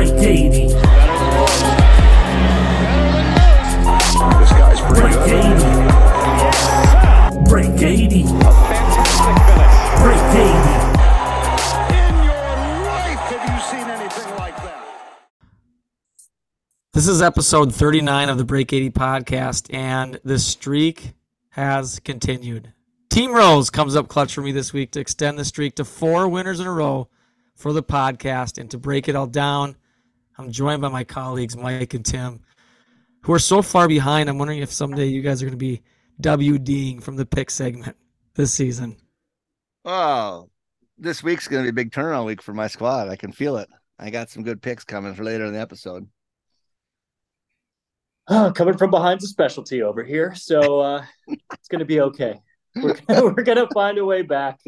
Amazing. Break 80. This guy's pretty Break good. 80. Break 80. Fantastic finish. Break 80. In your life, have you seen anything like that? This is episode 39 of the Break 80 podcast, and the streak has continued. Team Rose comes up clutch for me this week to extend the streak to four winners in a row for the podcast and to break it all down. I'm joined by my colleagues, Mike and Tim, who are so far behind. I'm wondering if someday you guys are going to be WDing from the pick segment this season. Oh, this week's going to be a big turnaround week for my squad. I can feel it. I got some good picks coming for later in the episode. Oh, coming from behind's a specialty over here, so uh, it's going to be okay. We're gonna, we're going to find a way back.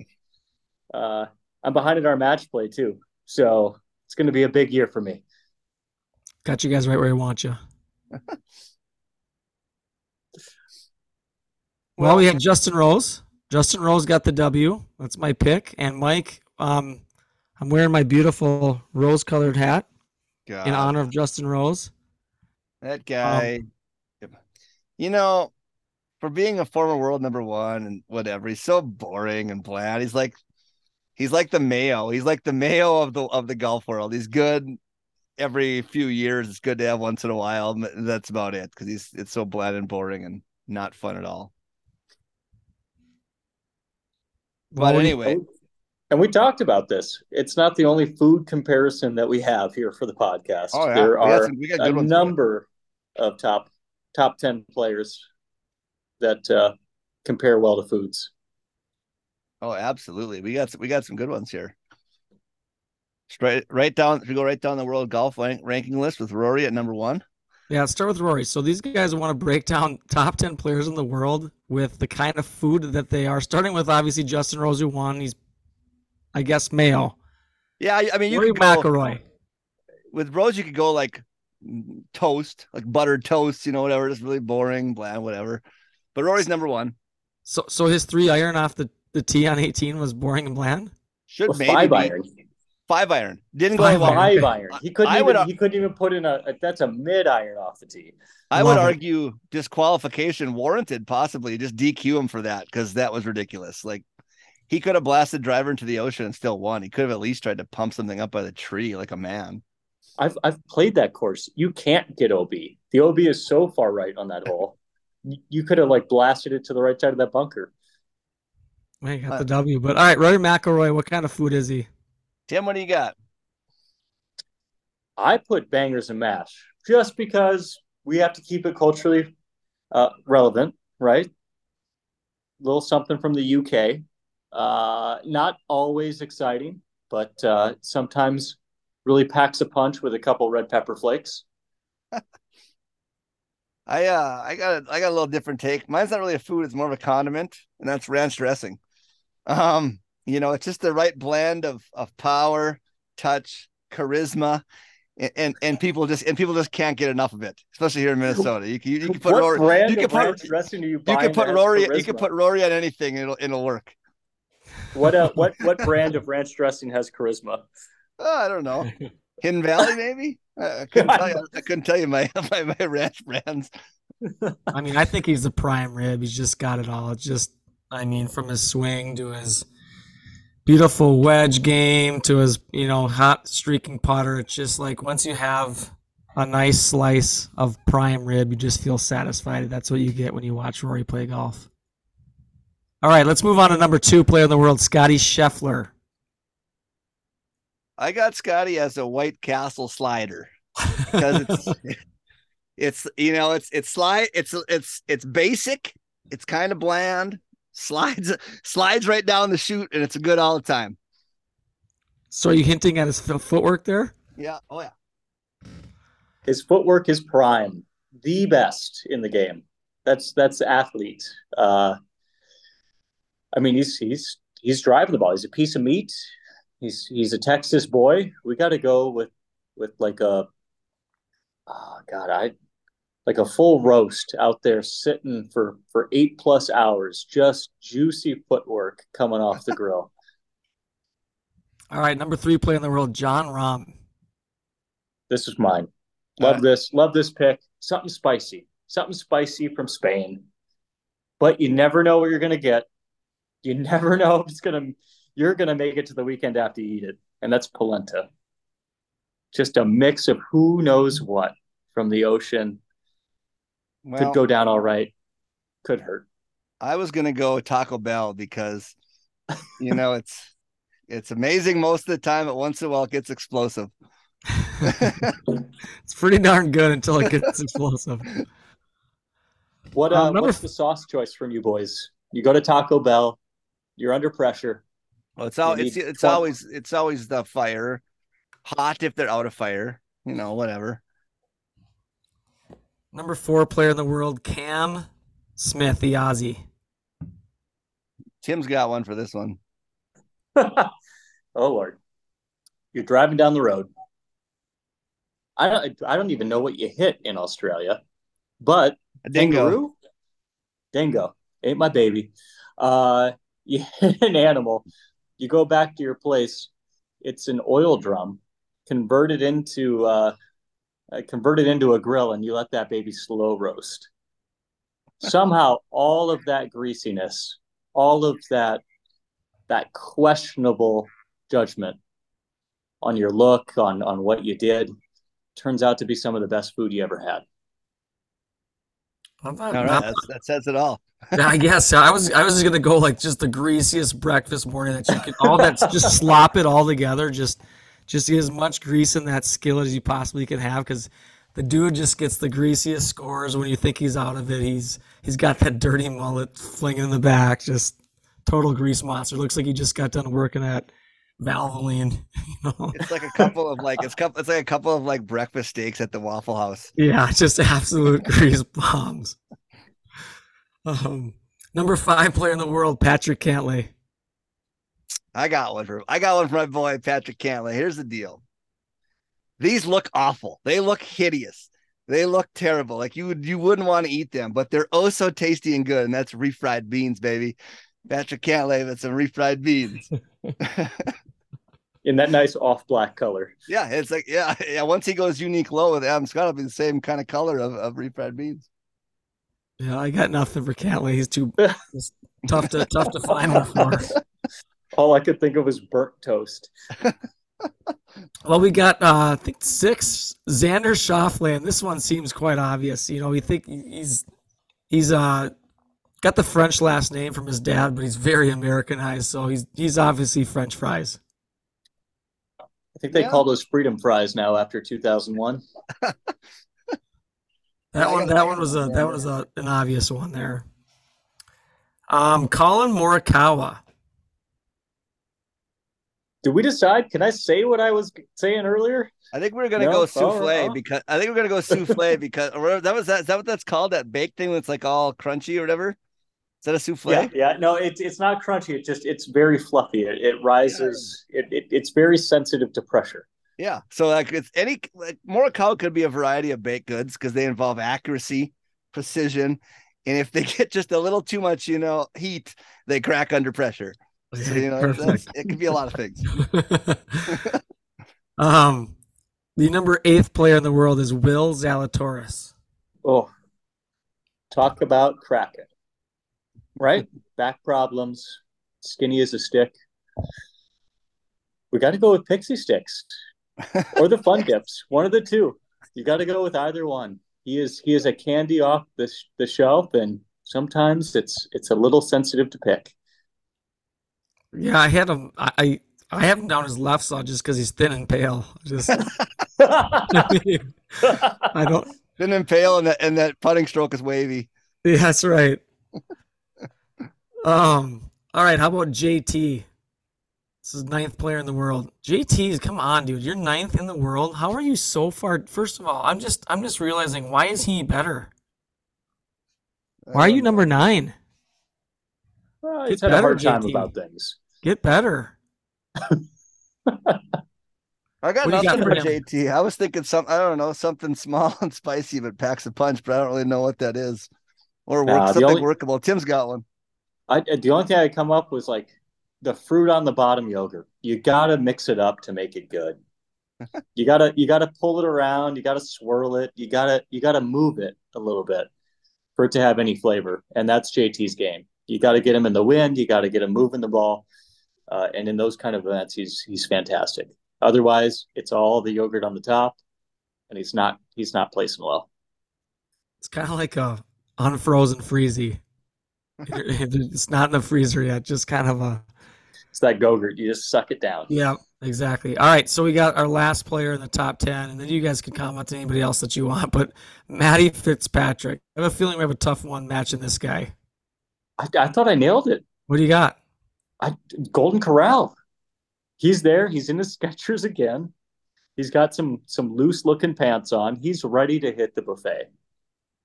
Uh, I'm behind in our match play too, so it's going to be a big year for me. Got you guys right where I want you. Well, we had Justin Rose. Justin Rose got the W. That's my pick. And Mike, um, I'm wearing my beautiful rose-colored hat God, in honor of Justin Rose. that guy. you know, for being a former world number one and whatever, he's so boring and bland. He's like, he's like the Mayo. He's like the Mayo of the of the golf world. He's good every few years. It's good to have once in a while. That's about it because he's it's so bland and boring and not fun at all. But Well, we- anyway, And we talked about this. It's not the only food comparison that we have here for the podcast. Oh, yeah. There are we got a number of top top ten players that uh, compare well to foods. Oh, absolutely. We got some, we got some good ones here. Straight right down. If you go right down the world golf rank, ranking list with Rory at number one. Yeah, let's start with Rory. So these guys want to break down top 10 players in the world with the kind of food that they are, starting with obviously Justin Rose, who won. He's, I guess, male. Yeah, I, I mean, you Rory could go, McIlroy. with Rose. You could go like toast, like buttered toast. You know, whatever. Just really boring, bland, whatever. But Rory's number one. So, so his three iron off the, the tee on 18 was boring and bland. Should Well, maybe five be- iron. Five iron. Didn't go Five well. iron. Five iron. He couldn't I even. would he couldn't even put in a. a- That's a mid iron off the tee. I would it. argue disqualification warranted, possibly just DQ him for that because that was ridiculous. Like he could have blasted driver into the ocean and still won. He could have at least tried to pump something up by the tree like a man. I've I've played that course. You can't get OB. The OB is so far right on that hole. You- You could have like blasted it to the right side of that bunker. Man, you got the W. But all right, Rory McIlroy, what kind of food is he? Tim, what do you got? I put bangers and mash just because we have to keep it culturally uh, relevant, right? A little something from the UK. Uh, not always exciting, but uh, sometimes really packs a punch with a couple red pepper flakes. I uh I got a, I got a little different take. Mine's not really a food, it's more of a condiment, and that's ranch dressing. Um, you know, it's just the right blend of of power, touch, charisma, and and, and people just and people just can't get enough of it, especially here in Minnesota. You can you can put what Rory brand you can put ranch dressing do you you can put that has Rory you can put Rory on anything, and it'll it'll work. What uh, what what brand of ranch dressing has charisma? Oh, I don't know. Hidden Valley, maybe. I I couldn't tell you. I couldn't tell you my my, my ranch brands. I mean, I think he's the prime rib. He's just got it all. It's just, I mean, from his swing to his beautiful wedge game to his, you know, hot streaking putter. It's just like once you have a nice slice of prime rib, you just feel satisfied. That's what you get when you watch Rory play golf. All right, let's move on to number two player in the world, Scotty Scheffler. I got Scotty as a White Castle slider because it's it's you know it's it's slide it's it's it's basic. It's kind of bland. Slides slides right down the chute, and it's a good all the time. So are you hinting at his footwork there? Yeah. Oh yeah. His footwork is prime, the best in the game. That's that's athlete. Uh, I mean, he's he's he's driving the ball. He's a piece of meat. He's he's a Texas boy. We got to go with with like a oh god, I like a full roast out there sitting for for eight plus hours, just juicy footwork coming off the grill. All right, number three player in the world, Jon Rahm This is mine. Love this. Love this pick. Something spicy. Something spicy from Spain. But you never know what you're gonna get. You never know if it's gonna you're gonna make it to the weekend after you eat it. And that's polenta. Just a mix of who knows what from the ocean. Well, Could go down all right. Could hurt. I was gonna go Taco Bell because you know it's it's amazing most of the time, but once in a while it gets explosive. It's pretty darn good until it gets explosive. What Uh, uh, number what's the sauce choice from you boys? You go to Taco Bell, you're under pressure. Well, it's all it's it's 20 always it's always the fire, hot if they're out of fire, you know, whatever. Number four player in the world, Cam Smith, the Aussie. Tim's got one for this one. oh Lord. You're driving down the road. I don't I don't even know what you hit in Australia, but A dingo. Kangaroo? Dingo. Ain't my baby. Uh, you hit an animal. You go back to your place. It's an oil drum converted into uh, uh, converted into a grill, and you let that baby slow roast. Somehow, all of that greasiness, all of that that questionable judgment on your look, on on what you did, turns out to be some of the best food you ever had. All right, that's, that says it all. I guess I was I was just gonna go like just the greasiest breakfast morning that you can all that's just slop it all together just just get as much grease in that skillet as you possibly can have because the dude just gets the greasiest scores when you think he's out of it he's he's got that dirty mullet flinging in the back just total grease monster looks like he just got done working at Valvoline you know It's like a couple of like it's couple it's like a couple of like breakfast steaks at the Waffle House. Yeah, just absolute grease bombs. Um, number five player in the world, Patrick Cantlay. I got one for I got one for my boy Patrick Cantlay. Here's the deal. These look awful. They look hideous. They look terrible. Like you would you wouldn't want to eat them, but they're oh so tasty and good. And that's refried beans, baby. Patrick Cantlay with some refried beans. in that nice off black color. yeah, it's like yeah, yeah. Once he goes Uniqlo with Adam Scott, it'll be the same kind of color of, of refried beans. Yeah, I got nothing for Cantlay. He's too tough to tough to find one for. All I could think of was burnt toast. Well, we got uh, I think six Xander Schauffele. This one seems quite obvious. You know, we think he's he's uh got the French last name from his dad, but he's very Americanized, so he's he's obviously French fries. I think they Yeah. call those freedom fries now after 2001. That one, that one was a that was a, an obvious one there. Um, Collin Morikawa. Did we decide? Can I say what I was saying earlier? I think we're gonna No? go Oh, souffle because I think we're gonna go souffle because or that was that. Is that what that's called? That baked thing that's like all crunchy or whatever. Is that a souffle? Yeah, yeah. No, it's it's not crunchy. It just it's very fluffy. It, it rises. It, it it's very sensitive to pressure. Yeah. So like it's any like Morikawa could be a variety of baked goods because they involve accuracy, precision, and if they get just a little too much, you know, heat, they crack under pressure. So, you know, Perfect. it could be a lot of things. um, the number eighth player in the world is Will Zalatoris. Oh, talk about cracking. Right? Back problems, skinny as a stick. We got to go with pixie sticks or the fun dips. One of the two. You got to go with either one. He is he is a candy off the sh- the shelf, and sometimes it's it's a little sensitive to pick. Yeah, I had him. I I, have him down his left side just because he's thin and pale. Just I, don't. Then impale and that and that putting stroke is wavy. Yeah, that's right. Um. All right. How about JT? This is ninth player in the world. JT, come on, dude. You're ninth in the world. How are you so far? First of all, I'm just I'm just realizing why is he better? Why are you number nine? Well, Get he's had a better, hard time JT. about things. Get better. I got What do you got nothing for for him? JT. I was thinking some I don't know, something small and spicy but packs a punch, but I don't really know what that is. Or work, Nah, the something only- workable. Tim's got one. I uh, the only thing I come up with was like the fruit on the bottom yogurt. You gotta mix it up to make it good. you gotta you gotta pull it around. You gotta swirl it. You gotta you gotta move it a little bit for it to have any flavor. And that's JT's game. You gotta get him in the wind. You gotta get him moving the ball. Uh, and in those kind of events, he's he's fantastic. Otherwise, it's all the yogurt on the top, and he's not he's not placing well. It's kind of like a unfrozen freezy. it's not in the freezer yet. Just kind of a It's that gogurt. You just suck it down. yeah, exactly. All right, so we got our last player in the top ten, and then you guys can comment to anybody else that you want. But Matty Fitzpatrick, I have a feeling we have a tough one matching this guy. I, I thought I nailed it. What do you got? I Golden Corral. He's there. He's in his Skechers again. He's got some some loose looking pants on. He's ready to hit the buffet.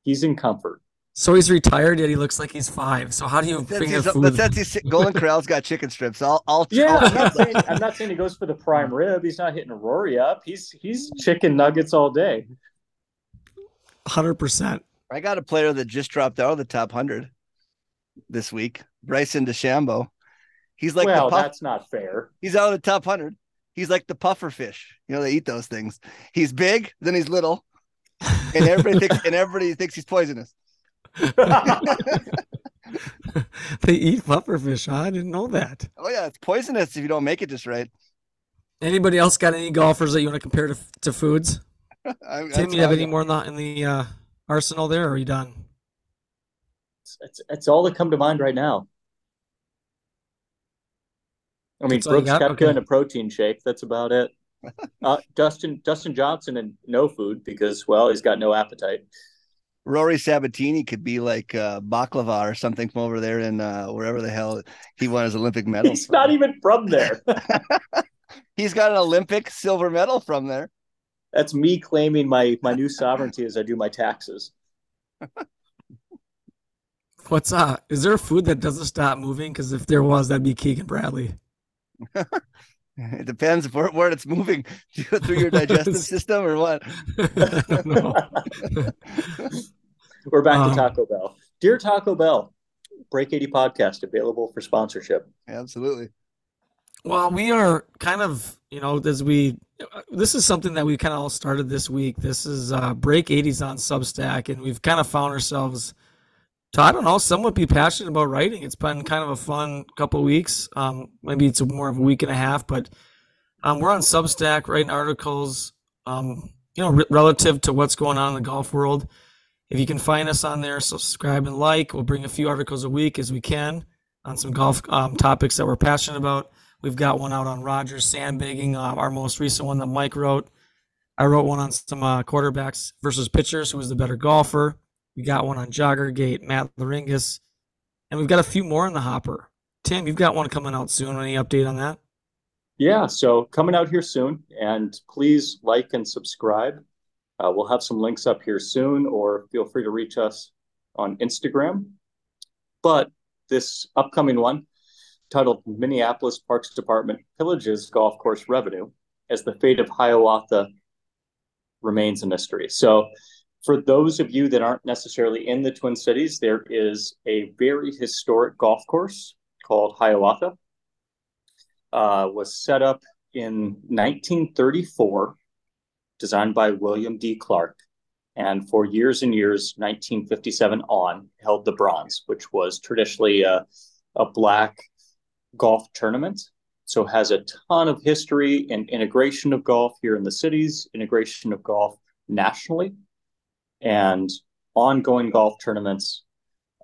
He's in comfort. So he's retired, yet he looks like he's five. So how do you That says finger he's, food? that says he's Golden Corral's got chicken strips. I'll I'll Yeah, I'll- I'm not saying I'm not saying he goes for the prime rib. He's not hitting Rory up. He's he's chicken nuggets all day. Hundred percent. I got a player that just dropped out of the top hundred this week. Bryson DeChambeau. He's like well, the puff, that's not fair. he's out of the top hundred. He's like the puffer fish. You know, they eat those things. He's big, then he's little, and everybody thinks and everybody thinks he's poisonous. They eat pufferfish, huh? I didn't know that. Oh yeah, it's poisonous if you don't make it just right. Anybody else got any golfers that you want to compare to, to foods? I, that's Tim, you have any more in the, in the uh, arsenal there, or are you done? It's, it's, it's all that come to mind right now. I mean, That's Brooks got? Koepka Okay. and a protein shake. That's about it. Uh, Dustin Dustin Johnson and no food because well, he's got no appetite. Rory Sabbatini could be like uh, baklava or something from over there in uh, wherever the hell he won his Olympic medal. He's from. not even from there. He's got an Olympic silver medal from there. That's me claiming my my new sovereignty as I do my taxes. What's uh? Is there a food that doesn't stop moving? Because if there was, that'd be Keegan Bradley. It depends where, where it's moving through your digestive system or what. I don't know. We're back Um, to Taco Bell. Dear Taco Bell, Break 80 podcast available for sponsorship. Absolutely. Well, we are kind of, you know, as we, this is something that we kind of all started this week. This is uh, Break 80s on Substack, and we've kind of found ourselves I don't know, somewhat be passionate about writing. It's been kind of a fun couple weeks. Um, maybe it's more of a week and a half, but um, we're on Substack writing articles, um, you know, re- relative to what's going on in the golf world. If you can find us on there, subscribe and like. We'll bring a few articles a week as we can on some golf um, topics that we're passionate about. We've got one out on Rodgers sandbagging, uh, our most recent one that Mike wrote. I wrote one on some uh, quarterbacks versus pitchers, who was the better golfer. We got one on Joggergate, Matt Laringus, and we've got a few more in the hopper. Tim, you've got one coming out soon. Any update on that? Yeah, so coming out here soon, and please like and subscribe. Uh, we'll have some links up here soon, or feel free to reach us on Instagram. But this upcoming one, titled Minneapolis Parks Department Pillages Golf Course Revenue, as the fate of Hiawatha remains a mystery. So, for those of you that aren't necessarily in the Twin Cities, there is a very historic golf course called Hiawatha uh, was set up in 1934, designed by William D. Clark, and for years and years, 1957 on, held the bronze, which was traditionally a, a black golf tournament. So has a ton of history and integration of golf here in the cities, integration of golf nationally, and ongoing golf tournaments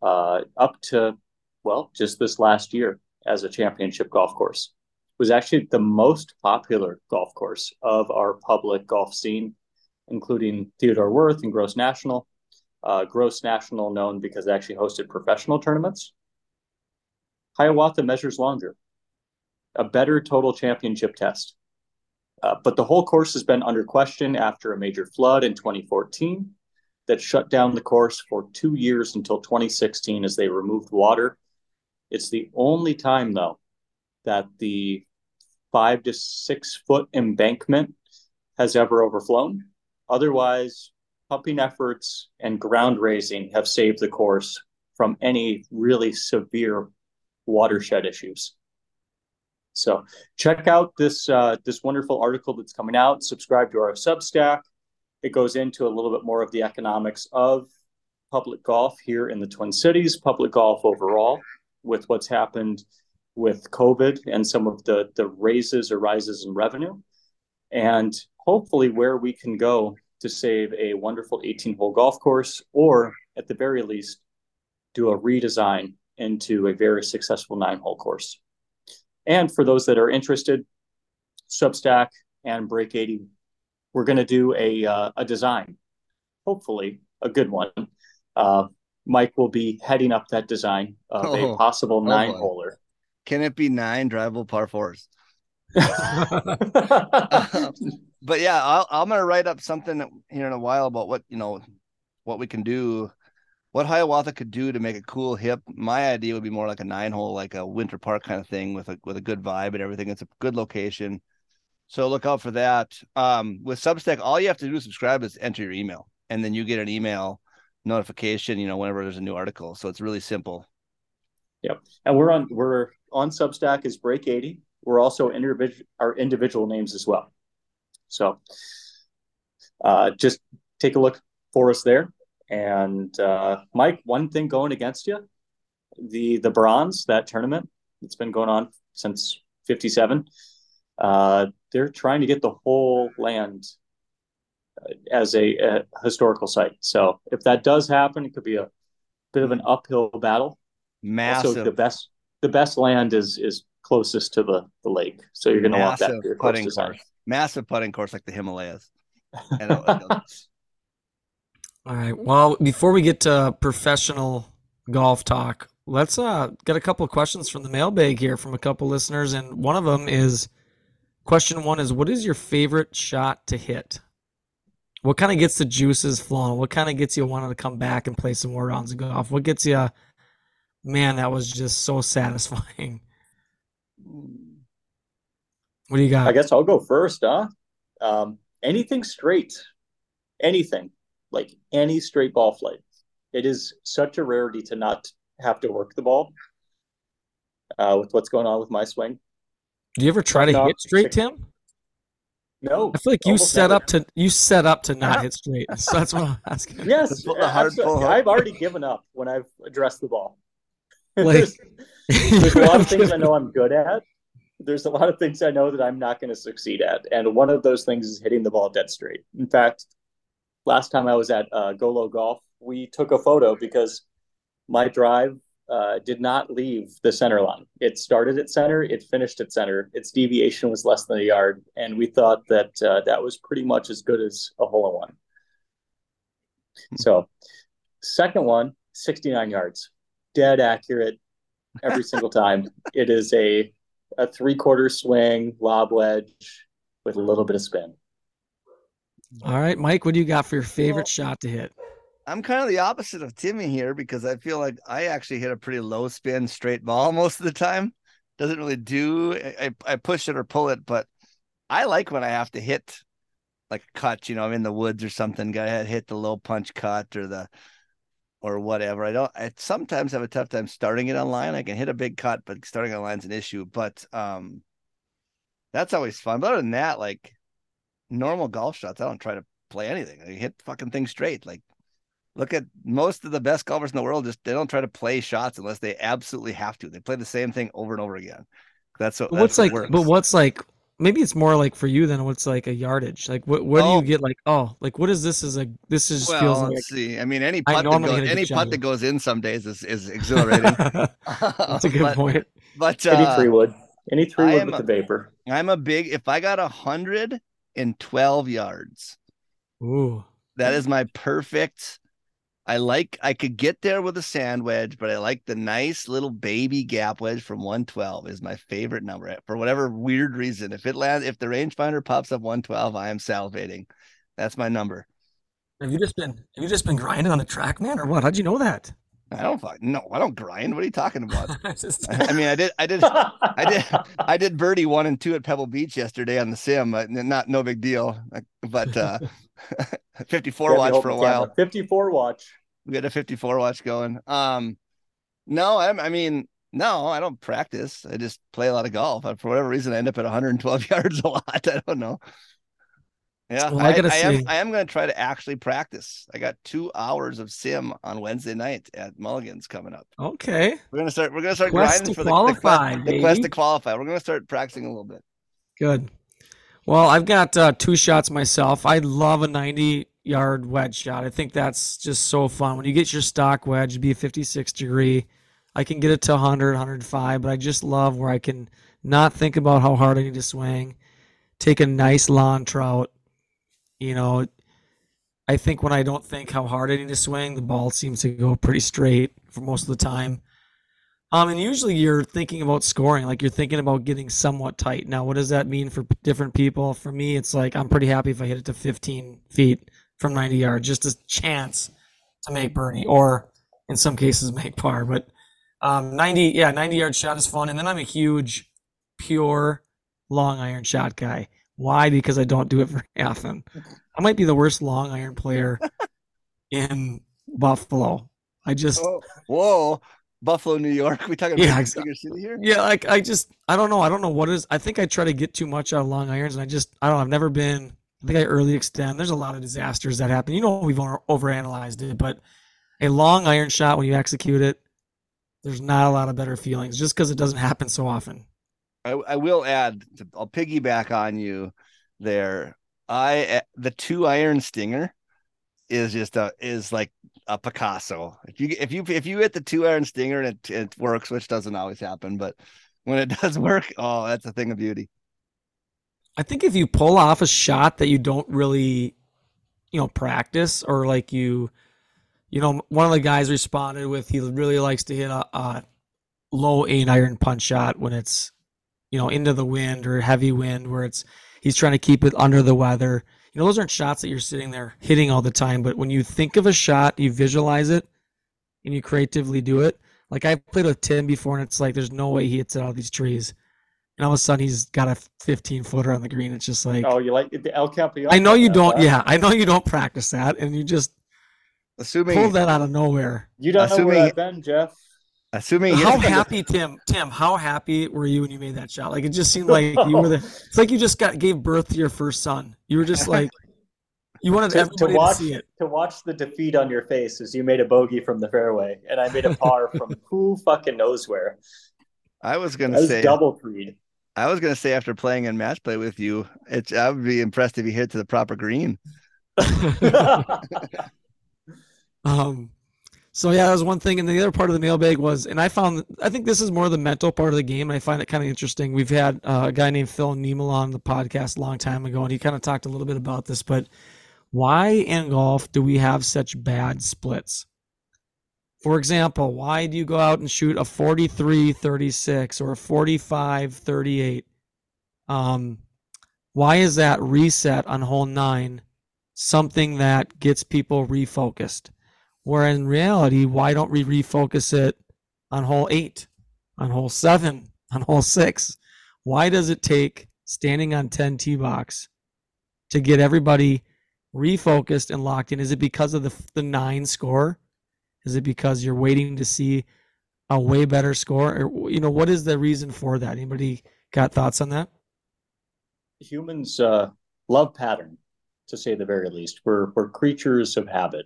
uh, up to, well, just this last year as a championship golf course was actually the most popular golf course of our public golf scene, including Theodore Wirth and Gross National. Uh, Gross National known because they actually hosted professional tournaments. Hiawatha measures longer. a better total championship test. Uh, but the whole course has been under question after a major flood in 2014 that shut down the course for two years until 2016 as they removed water. It's the only time, though, that the five to six foot embankment has ever overflown. Otherwise, pumping efforts and ground raising have saved the course from any really severe watershed issues. So check out this uh, this wonderful article that's coming out. Subscribe to our Substack. It goes into a little bit more of the economics of public golf here in the Twin Cities, public golf overall, with what's happened with COVID and some of the the raises or rises in revenue, and hopefully where we can go to save a wonderful 18 hole golf course, or at the very least, do a redesign into a very successful nine hole course. And for those that are interested, Substack and Break 80, we're going to do a, uh, a design, hopefully a good one. Uh, Mike will be heading up that design of oh, a possible oh nine holer. Can it be nine drivable par fours? uh, but yeah, i am gonna write up something here in a while about what you know, what we can do what Hiawatha could do to make a cool, hip. My idea would be more like a nine hole, like a winter park kind of thing with a with a good vibe and everything. It's a good location. So look out for that. Um, with Substack, all you have to do to subscribe is enter your email, and then you get an email notification, you know, whenever there's a new article. So it's really simple. Yep. And we're on we're on Substack is Break 80. We're also individual our individual names as well. So uh, just take a look for us there. And uh, Mike, one thing going against you, the the bronze that tournament, it's been going on since '57. Uh, they're trying to get the whole land uh, as a, a, historical site. So if that does happen, it could be a bit of an uphill battle. Massive. Also, the best the best land is is closest to the the lake, so you're going to want that for your putting course, course. Massive putting course like the Himalayas. All right. Well, before we get to professional golf talk, let's uh, get a couple of questions from the mailbag here from a couple listeners, and one of them is question one is what is your favorite shot to hit? What kind of gets the juices flowing? What kind of gets you wanting to come back and play some more rounds of golf? What gets you, man, that was just so satisfying. What do you got? I guess I'll go first, huh? Um, anything straight, anything like any straight ball flight. It is such a rarity to not have to work the ball uh, with what's going on with my swing. Do you ever try to hit straight, Tim? No. I feel like you set never. up to you set up to not hit straight. So that's what I'm asking. Yes, I've already given up when I've addressed the ball. Like, there's, there's a lot of things I know I'm good at. There's a lot of things I know that I'm not going to succeed at, and one of those things is hitting the ball dead straight. In fact, last time I was at uh, Golo Golf, we took a photo because my drive uh, did not leave the center line. It started at center, it finished at center. Its deviation was less than a yard, and we thought that uh, that was pretty much as good as a hole in one. So, second one, 69 yards, dead accurate every single time. It is a a three quarter swing, lob wedge with a little bit of spin. All right, Mike, what do you got for your favorite shot to hit? I'm kind of the opposite of Timmy here because I feel like I actually hit a pretty low spin straight ball most of the time. Doesn't really do I, I push it or pull it, but I like when I have to hit like a cut, you know, I'm in the woods or something, gotta hit the low punch cut or the or whatever. I don't I sometimes have a tough time starting it online. I can hit a big cut, but starting online is an issue. But um that's always fun. But other than that, like normal golf shots, I don't try to play anything. I hit fucking things straight. Like, look at most of the best golfers in the world. Just they don't try to play shots unless they absolutely have to. They play the same thing over and over again. That's what. What's that's like? What but what's like? Maybe it's more like for you than what's like a yardage. Like, what? What oh. do you get? Like, oh, like what is this? Is a this is well, feels let's like, see. I mean, any putt that goes, any putt that goes in some days is is exhilarating. that's a good but, point. But uh, any three wood, any three wood with a, the vapor. I'm a big. If I got a hundred in 12 yards. Ooh. That is my perfect. I like I could get there with a sand wedge, but I like the nice little baby gap wedge from 112 is my favorite number for whatever weird reason. If it lands, if the rangefinder pops up 112, I am salivating. That's my number. Have you just been have you just been grinding on the track, man, or what? How'd you know that? I don't fuck no, I don't grind. What are you talking about? I I mean, I did, I did, I did, I did birdie one and two at Pebble Beach yesterday on the sim. but Not no big deal, but uh 54 watch for a open camera. while. 54 watch. We had a 54 watch going. Um, no, I, I mean, no, I don't practice. I just play a lot of golf. I, for whatever reason, I end up at 112 yards a lot. I don't know. Yeah, Well, I I, gotta I am. I am going to try to actually practice. I got two hours of sim on Wednesday night at Mulligan's coming up. okay. We're gonna start. We're gonna start Quest grinding for the, qualify, the, quest, the quest to qualify. We're gonna start practicing a little bit. Good. Well, I've got uh, two shots myself. I love a 90 yard wedge shot. I think that's just so fun. When you get your stock wedge, it'd be a 56 degree. I can get it to 100, 105, but I just love where I can not think about how hard I need to swing, take a nice lawn trout. You know, I think when I don't think how hard I need to swing, the ball seems to go pretty straight for most of the time. Um, and usually you're thinking about scoring, like you're thinking about getting somewhat tight. Now, what does that mean for different people? For me, it's like I'm pretty happy if I hit it to 15 feet from 90 yards, just a chance to make birdie, or in some cases make par. But um, 90, yeah, 90 yard shot is fun. And then I'm a huge, pure long iron shot guy. Why? Because I don't do it very often. I might be the worst long iron player in Buffalo. I just Oh, whoa, Buffalo, New York. We talking about bigger city here? Yeah, like I just I don't know. I don't know what it is. I think I try to get too much out of long irons, and I just I don't. know. I've never been. I think I early extend. There's a lot of disasters that happen. You know, we've over, overanalyzed it, but a long iron shot when you execute it, there's not a lot of better feelings just because it doesn't happen so often. I, I will add. to- I'll piggyback on you there. I eh, the two iron stinger is just a is like a Picasso. If you if you if you hit the two iron stinger and it, it works, which doesn't always happen, but when it does work, oh, that's a thing of beauty. I think if you pull off a shot that you don't really, you know, practice or like you, you know, one of the guys responded with he really likes to hit a, a low eight iron punch shot when it's, you know, into the wind or heavy wind where it's he's trying to keep it under the weather. You know, those aren't shots that you're sitting there hitting all the time, but when you think of a shot, you visualize it and you creatively do it. Like I've played with Tim before and it's like there's no way he hits it out of these trees. And all of a sudden he's got a 15 footer on the green. It's just like Oh, you like the El Campeon? I know you don't. huh? Yeah, I know you don't practice that, and you just Assuming pulled that out of nowhere. You don't know where I've been, Jeff. Assuming How it's- happy, Tim? Tim, how happy were you when you made that shot? Like it just seemed like you were the. It's like you just got gave birth to your first son. You were just like you wanted To, to everybody to, watch see it. to watch the defeat on your face as you made a bogey from the fairway, and I made a par from who fucking knows where. I was gonna was say double treed. I was gonna say after playing in match play with you, it's I would be impressed if you hit to the proper green. Um, so yeah, that was one thing, and the other part of the mailbag was, and I found, I think this is more the mental part of the game, and I find it kind of interesting. We've had uh, a guy named Phil Nemel on the podcast a long time ago, and he kind of talked a little bit about this. But why in golf do we have such bad splits? For example, why do you go out and shoot a 43-36 or a 45-38? Um, why is that reset on hole nine something that gets people refocused? Where in reality, why don't we refocus it on hole eight, on hole seven, on hole six? Why does it take standing on 10 tee box to get everybody refocused and locked in? Is it because of the, the nine score? Is it because you're waiting to see a way better score? Or, you know, what is the reason for that? Anybody got thoughts on that? Humans uh, love pattern, to say the very least. We're we're creatures of habit.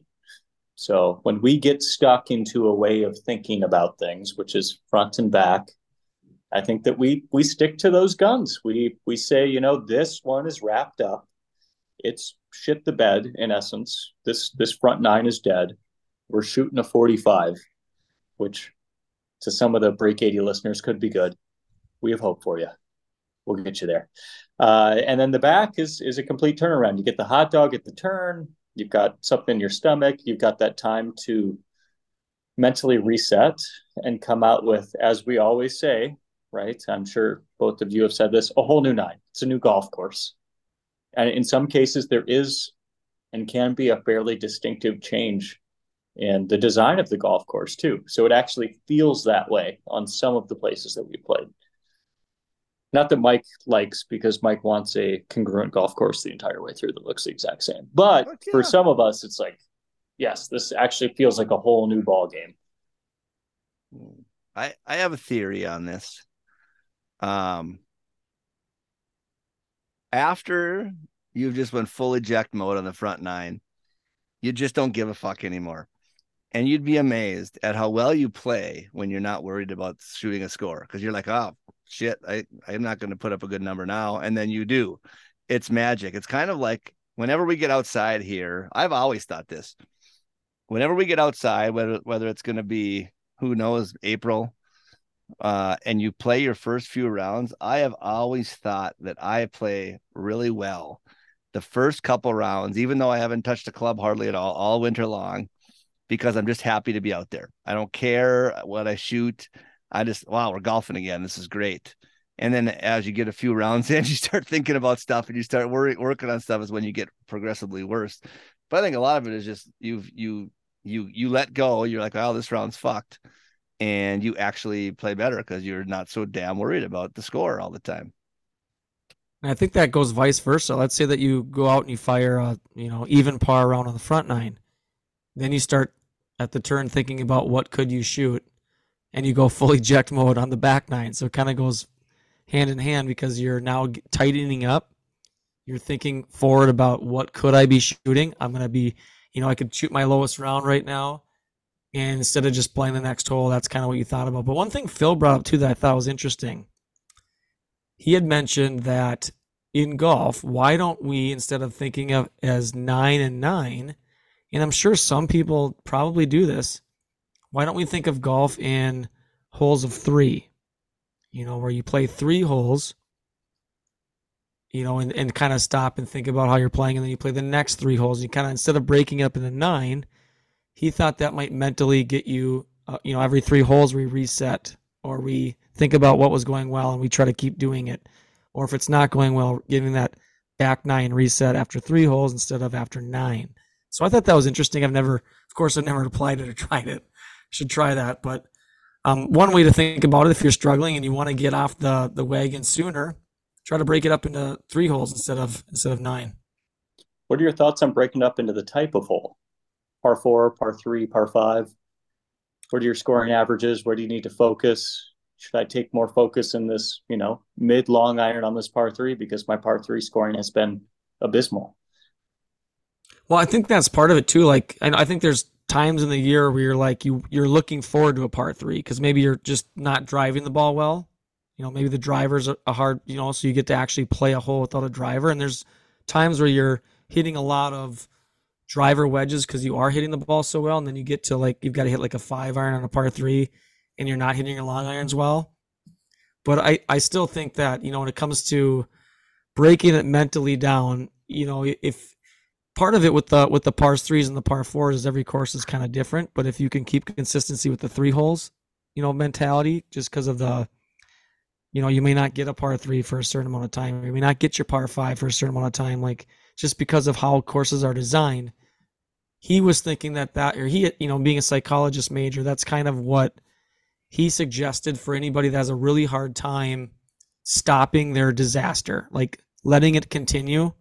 So when we get stuck into a way of thinking about things, which is front and back, I think that we we stick to those guns. We we say, you know, this one is wrapped up. It's shit the bed in essence. This this front nine is dead. We're shooting a 45, which to some of the break 80 listeners could be good. We have hope for you. We'll get you there. Uh, and then the back is is a complete turnaround. You get the hot dog at the turn. You've got something in your stomach. You've got that time to mentally reset and come out with, as we always say, right? I'm sure both of you have said this, a whole new nine. It's a new golf course. And in some cases, there is and can be a fairly distinctive change in the design of the golf course, too. So it actually feels that way on some of the places that we played. Not that Mike likes, because Mike wants a congruent golf course the entire way through that looks the exact same. But yeah. for some of us, it's like, yes, this actually feels like a whole new ball game. I I have a theory on this. Um, after you've just went full eject mode on the front nine, you just don't give a fuck anymore. And you'd be amazed at how well you play when you're not worried about shooting a score because you're like, oh shit, I I'm not going to put up a good number now, and then you do. It's magic. It's kind of like whenever we get outside here. I've always thought this. Whenever we get outside, whether whether it's going to be who knows April, uh, and you play your first few rounds, I have always thought that I play really well the first couple rounds, even though I haven't touched a club hardly at all all winter long, because I'm just happy to be out there. I don't care what I shoot. I just wow, we're golfing again. This is great. And then as you get a few rounds in, you start thinking about stuff and you start worry, working on stuff is when you get progressively worse. But I think a lot of it is just you've you you you let go. You're like, oh, this round's fucked, and you actually play better because you're not so damn worried about the score all the time. And I think that goes vice versa. Let's say that you go out and you fire a you know even par round on the front nine, then you start at the turn thinking about what could you shoot, and you go full eject mode on the back nine. So it kind of goes hand in hand because you're now tightening up. You're thinking forward about what could I be shooting. I'm gonna be, you know, I could shoot my lowest round right now, and instead of just playing the next hole, that's kind of what you thought about. But one thing Phil brought up too that I thought was interesting he had mentioned that in golf, why don't we, instead of thinking of as nine and nine, and I'm sure some people probably do this, why don't we think of golf in holes of three? You know, where you play three holes, you know, and, and kind of stop and think about how you're playing, and then you play the next three holes. You kind of, instead of breaking up into nine, he thought that might mentally get you, uh, you know, every three holes we reset or we think about what was going well and we try to keep doing it. Or if it's not going well, giving that back nine reset after three holes instead of after nine. So I thought that was interesting. I've never, of course, I've never applied it or tried it. Should try that. But um, one way to think about it, if you're struggling and you want to get off the the wagon sooner, try to break it up into three holes instead of instead of nine. What are your thoughts on breaking up into the type of hole? Par four, par three, par five? What are your scoring averages? Where do you need to focus? Should I take more focus in this, you know, mid long iron on this par three because my par three scoring has been abysmal? Well, I think that's part of it too. Like, I think there's times in the year where you're like you you're looking forward to a par three because maybe you're just not driving the ball well. You know, maybe the driver's a hard. You know, so you get to actually play a hole without a driver. And there's times where you're hitting a lot of driver wedges because you are hitting the ball so well, and then you get to like you've got to hit like a five iron on a par three, and you're not hitting your long irons well. But I I still think that you know when it comes to breaking it mentally down, you know, if part of it with the with the pars threes and the par fours is every course is kind of different. But if you can keep consistency with the three holes, you know, mentality, just because of the, you know, you may not get a par three for a certain amount of time, you may not get your par five for a certain amount of time, like just because of how courses are designed. He was thinking that that, or he, you know, being a psychologist major, that's kind of what he suggested for anybody that has a really hard time stopping their disaster, like letting it continue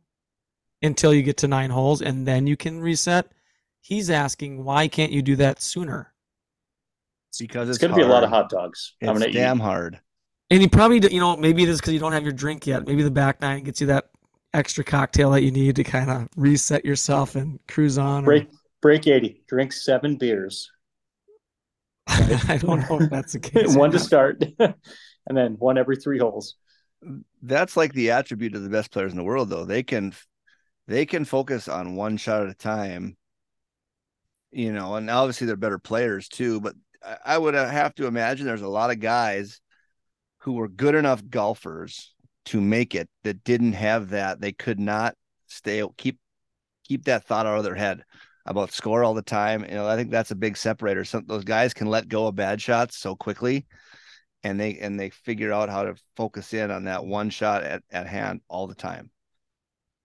until you get to nine holes and then you can reset. He's asking, why can't you do that sooner? Because It's it's, going to be a lot of hot dogs. It's I'm going to damn eat. hard. And you probably, you know, maybe it is because you don't have your drink yet. Maybe the back nine gets you that extra cocktail that you need to kind of reset yourself and cruise on. or- Break break 80. Drink seven beers. I don't know if that's the case. one to start, and then one every three holes. That's like the attribute of the best players in the world, though. They can they can focus on one shot at a time. You know, and obviously they're better players too, but I- would uh, have to imagine there's a lot of guys who were good enough golfers to make it that didn't have that. They could not stay keep keep that thought out of their head about score all the time. You know, I think that's a big separator. Some those guys can let go of bad shots so quickly and they and they figure out how to focus in on that one shot at, at hand all the time.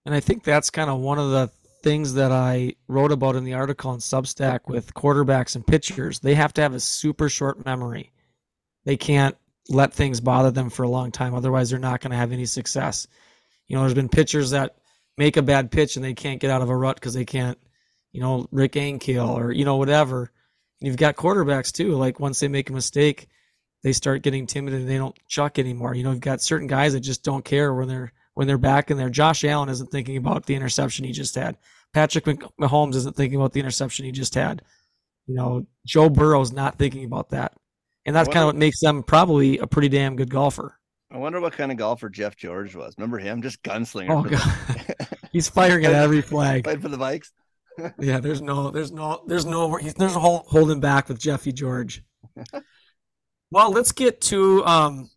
And I think that's kind of one of the things that I wrote about in the article on Substack with quarterbacks and pitchers. They have to have a super short memory. They can't let things bother them for a long time. Otherwise, they're not going to have any success. You know, there's been pitchers that make a bad pitch and they can't get out of a rut because they can't, you know, Rick Ankiel or, you know, whatever. And you've got quarterbacks too. Like once they make a mistake, they start getting timid and they don't chuck anymore. You know, you've got certain guys that just don't care when they're when they're back in there. Josh Allen isn't thinking about the interception he just had. Patrick Mahomes isn't thinking about the interception he just had. You know, Joe Burrow's not thinking about that. And that's kind of what makes them probably a pretty damn good golfer. I wonder what kind of golfer Jeff George was. Remember him? Just gunslinger. Oh, God. He's firing at every flag. Played for the Vikes. yeah, there's no, there's no, there's no, there's no holding back with Jeffy George. well, let's get to um,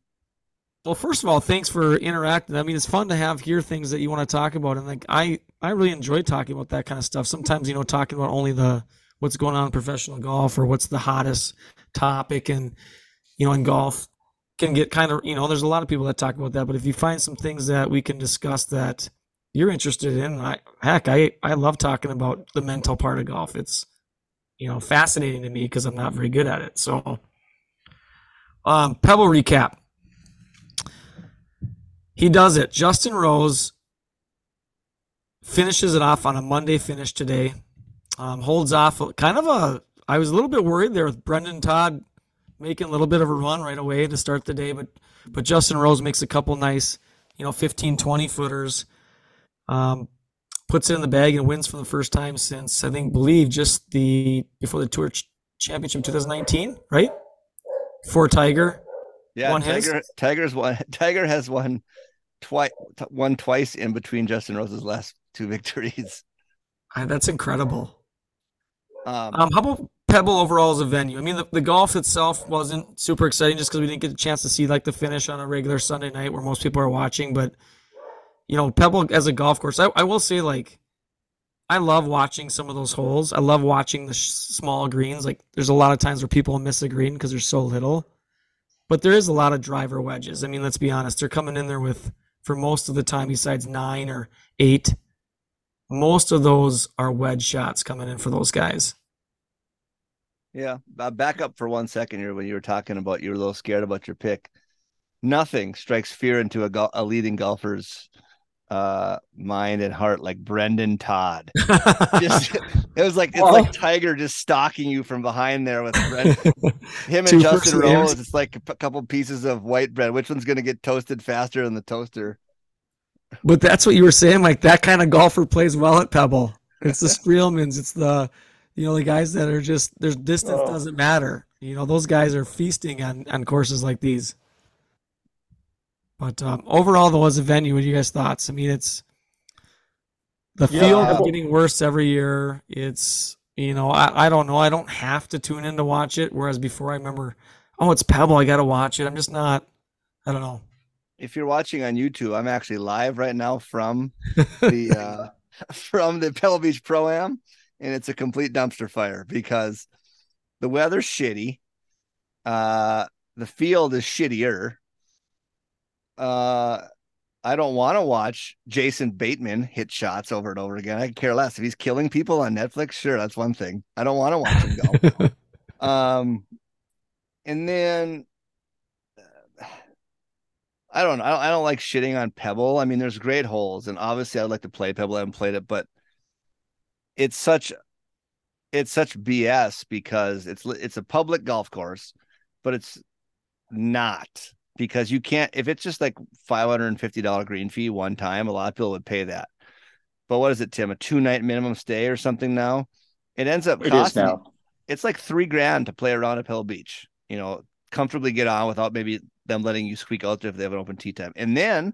well, first of all, thanks for interacting. I mean, it's fun to have hear things that you want to talk about, and like I, I really enjoy talking about that kind of stuff. Sometimes, you know, talking about only the what's going on in professional golf or what's the hottest topic, and you know, in golf can get kind of, you know, there's a lot of people that talk about that. But if you find some things that we can discuss that you're interested in, I, heck, I, I love talking about the mental part of golf. It's, you know, fascinating to me because I'm not very good at it. So, um, Pebble recap. He does it. Justin Rose finishes it off on a Monday finish today. Um, holds off kind of a. I was a little bit worried there with Brendon Todd making a little bit of a run right away to start the day, but but Justin Rose makes a couple nice, you know, 15, 20 footers. Um, puts it in the bag and wins for the first time since I think believe just the before the Tour Ch- Championship 2019, right? For Tiger. Yeah, Tiger. Tiger's won. Tiger has won twice won twice in between Justin Rose's last two victories. That's incredible. Um, um, how about Pebble overall as a venue? I mean, the, the golf itself wasn't super exciting just because we didn't get a chance to see like the finish on a regular Sunday night where most people are watching. But you know, Pebble as a golf course, I, I will say like I love watching some of those holes. I love watching the sh- small greens. Like there's a lot of times where people miss a green because there's so little. But there is a lot of driver wedges. I mean, let's be honest. They're coming in there with for most of the time, besides nine or eight. Most of those are wedge shots coming in for those guys. Yeah, uh, back up for one second here when you were talking about you were a little scared about your pick. Nothing strikes fear into a, go- a leading golfer's uh mind and heart like Brendon Todd. just, it was like it's well, like Tiger just stalking you from behind there with Brendon. him and Justin Rose. It's like a couple pieces of white bread. Which one's gonna get toasted faster in the toaster? But that's what you were saying. Like that kind of golfer plays well at Pebble. It's the Streelmans. It's the you know the guys that are just their distance oh. doesn't matter. You know those guys are feasting on on courses like these. But um, overall, though, as a venue, what are you guys' thoughts? I mean, it's the yeah, field is getting worse every year. It's you know, I, I don't know. I don't have to tune in to watch it. Whereas before, I remember, oh, it's Pebble. I got to watch it. I'm just not. I don't know. If you're watching on YouTube, I'm actually live right now from the uh, from the Pebble Beach Pro Am, and it's a complete dumpster fire because the weather's shitty. Uh, the field is shittier uh, I don't want to watch Jason Bateman hit shots over and over again. I care less if he's killing people on Netflix. Sure, that's one thing. I don't want to watch him go. um, and then uh, I don't know. I don't, I don't like shitting on Pebble. I mean, there's great holes, and obviously, I'd like to play Pebble. I haven't played it, but it's such it's such BS because it's it's a public golf course, but it's not because you can't if it's just like $550 green fee one time a lot of people would pay that. But what is it tim a two night minimum stay or something now? It ends up it costing now. it's like three grand to play around at Pebble Beach you know comfortably get on without maybe them letting you squeak out there if they have an open tee time. And then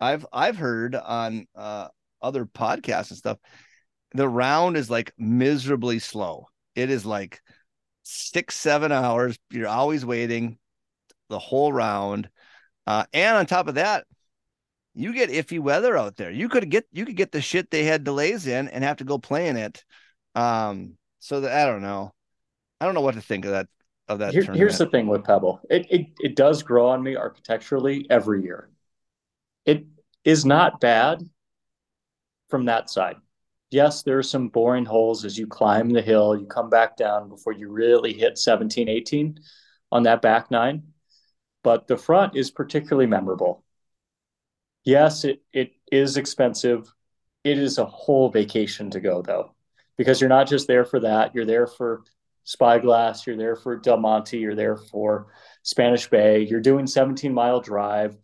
i've i've heard on uh other podcasts and stuff the round is like miserably slow. It is like six seven hours. You're always waiting the whole round. Uh, and on top of that, you get iffy weather out there. You could get you could get the shit they had delays in and have to go play in it. Um, so that I don't know. I don't know what to think of that of that. Here, here's the thing with Pebble. It, it it does grow on me architecturally every year. It is not bad from that side. Yes, there are some boring holes as you climb the hill, you come back down before you really hit 17, 18 on that back nine. But the front is particularly memorable. Yes, it, it is expensive. It is a whole vacation to go, though, because you're not just there for that. You're there for Spyglass, you're there for Del Monte, you're there for Spanish Bay, you're doing 17 mile drive.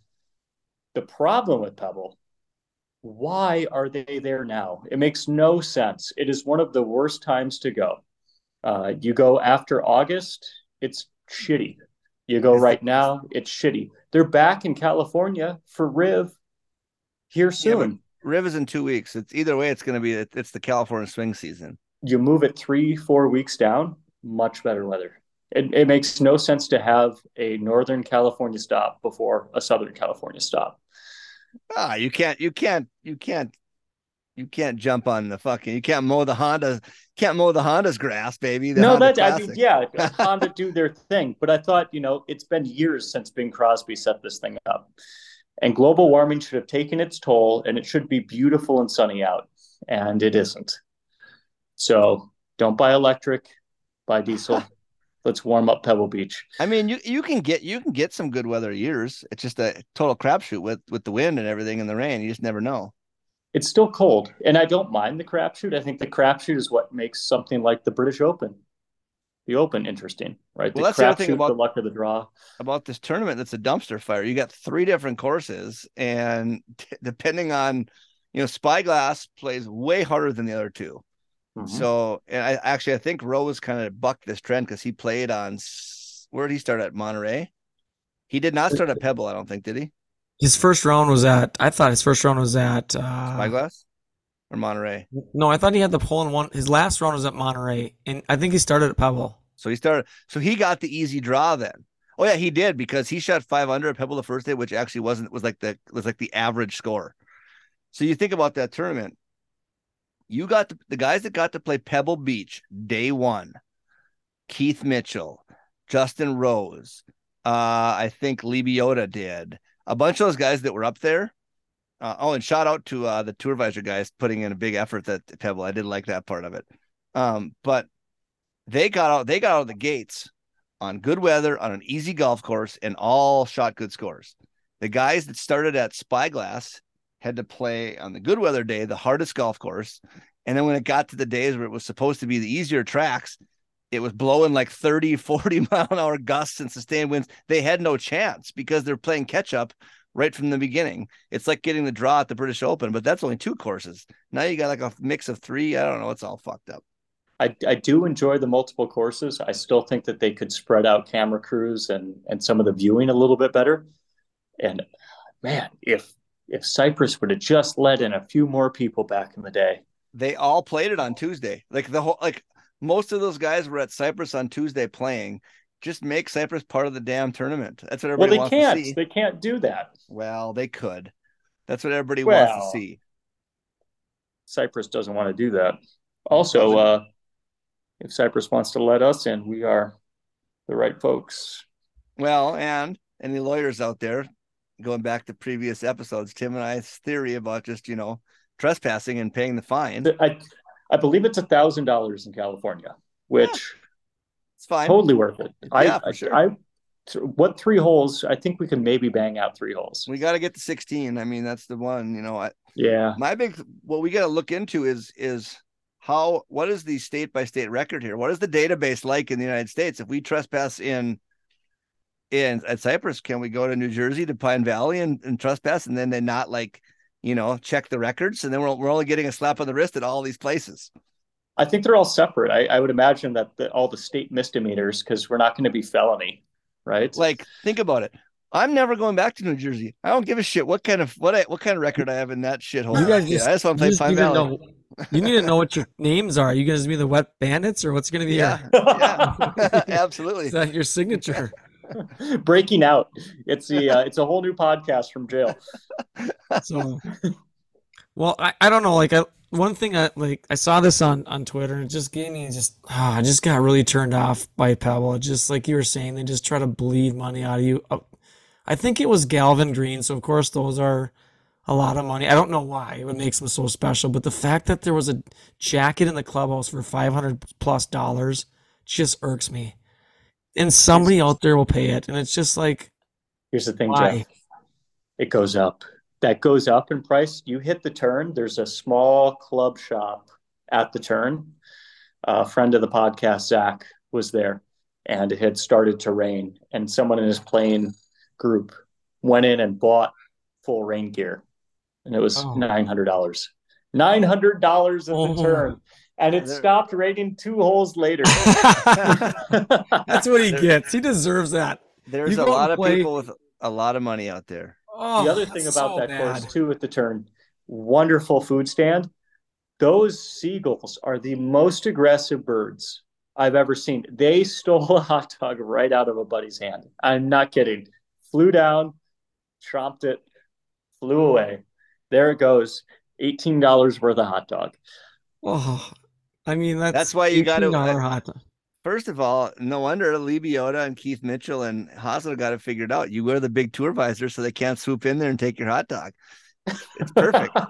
The problem with Pebble, why are they there now? It makes no sense. It is one of the worst times to go. Uh, you go after August, it's shitty. You go right now, it's shitty. They're back in California for Riv here Yeah, soon. but Riv is in two weeks. It's either way. It's going to be it's the California swing season. you move it three, four weeks down, much better weather. It, it makes no sense to have a Northern California stop before a Southern California stop. Ah, you can't, you can't, you can't, you can't jump on the fucking. You can't mow the Honda. Can't mow the Honda's grass, baby. The no, Honda that I mean, yeah, Honda do their thing, but I thought you know it's been years since Bing Crosby set this thing up, and global warming should have taken its toll, and it should be beautiful and sunny out, and it isn't. So don't buy electric, buy diesel. Let's warm up Pebble Beach. I mean, you you can get you can get some good weather years. It's just a total crapshoot with with the wind and everything and the rain. You just never know. It's still cold, and I don't mind the crapshoot. I think the crapshoot is what makes something like the British Open, the Open, interesting, right? Well, the that's the other thing crapshoot, about- the luck of the draw. about this tournament that's a dumpster fire. You got three different courses, and t- depending on, you know, Spyglass plays way harder than the other 2 Mhm. So, and I actually I think Rose kind of bucked this trend because he played on where did he start at Monterey? He did not start at Pebble, I don't think, did he? His first round was at. I thought his first round was at. Uh, Spyglass or Monterey? no, I thought he had the pole in one. His last round was at Monterey, and I think he started at Pebble. So he started. So he got the easy draw then. Oh yeah, he did because he shot five under at Pebble the first day, which actually wasn't was like the was like the average score. So you think about that tournament. You got the, the guys that got to play Pebble Beach day one. Keith Mitchell, Justin Rose, uh, I think Lee Biota did. A bunch of those guys that were up there. Uh, oh, and shout out to uh, the tour advisor guys putting in a big effort at Pebble. I did like that part of it. Um, but they got out they got out of the gates on good weather on an easy golf course and all shot good scores. The guys that started at Spyglass had to play on the good weather day the hardest golf course, and then when it got to the days where it was supposed to be the easier tracks, it was blowing like 30, 40 mile an hour gusts and sustained winds. They had no chance because they're playing catch up right from the beginning. It's like getting the draw at the British Open, but that's only two courses. Now you got like a mix of three. I don't know. It's all fucked up. I, I do enjoy the multiple courses. I still think that they could spread out camera crews and and some of the viewing a little bit better. And man, if if Cypress would have just let in a few more people back in the day, they all played it on Tuesday. Like the whole like most of those guys were at Cypress on Tuesday playing. Just make Cypress part of the damn tournament. That's what well, everybody they wants can't. to see. They can't do that. Well, they could. That's what everybody wants to see. Cypress doesn't want to do that. Also, uh, if Cypress wants to let us in, we are the right folks. Well, and any lawyers out there, going back to previous episodes, Tim and I's theory about just you know trespassing and paying the fine. I I believe it's a thousand dollars in California, which It's fine. totally worth it. I, Yeah, for I- sure. I, what three holes? I think we can maybe bang out three holes. We got to get to 16. I mean, that's the one. You know, I, Yeah, my big what we got to look into is is how what is the state by state record here? What is the database like in the United States? If we trespass in in at Cypress, can we go to New Jersey to Pine Valley and, and trespass, and then they not like you know check the records, and then we're we're only getting a slap on the wrist at all these places. I think they're all separate. I, I would imagine that the, all the state misdemeanors, because we're not going to be felony, right? Like, think about it. I'm never going back to New Jersey. I don't give a shit what kind of what I, what kind of record I have in that shithole. You guys Yeah, just, I just want to play just Pine need to Valley. know. You need to know what your names are. Are you guys be the Wet Bandits or what's going to be? Yeah, Your, yeah, absolutely. is that your signature? Breaking out. It's the uh, it's a whole new podcast from jail. So, well, I, I don't know. Like, I, one thing I like, I saw this on on Twitter, and it just gave me just, ah, I just got really turned off by Pebble. Just like you were saying, they just try to bleed money out of you. Uh, I think it was Galvin Green, so of course those are a lot of money. I don't know why it makes them so special, but the fact that there was a jacket in the clubhouse for five hundred plus dollars just irks me. And somebody out there will pay it, and it's just like, Here's the thing, Why? Jeff. It goes up. That goes up in price. You hit the turn. There's a small club shop at the turn. A friend of the podcast, Zach, was there, and it had started to rain. And someone in his plane group went in and bought full rain gear, and it was Oh. nine hundred dollars. Nine hundred dollars at the Oh. turn, and it There- stopped raining two holes later. that's what he gets. He deserves that. There's a lot of play- people with a lot of money out there. Oh, the other thing about so that bad. course too at the turn wonderful food stand those seagulls are the most aggressive birds i've ever seen they stole a hot dog right out of a buddy's hand i'm not kidding flew down chomped it flew away there it goes $18 worth of hot dog Oh, I mean that's That's why you gotta- hot dog. First of all, no wonder Lee and Keith Mitchell and Hossler got it figured out. You wear the big tour visor so they can't swoop in there and take your hot dog. It's perfect.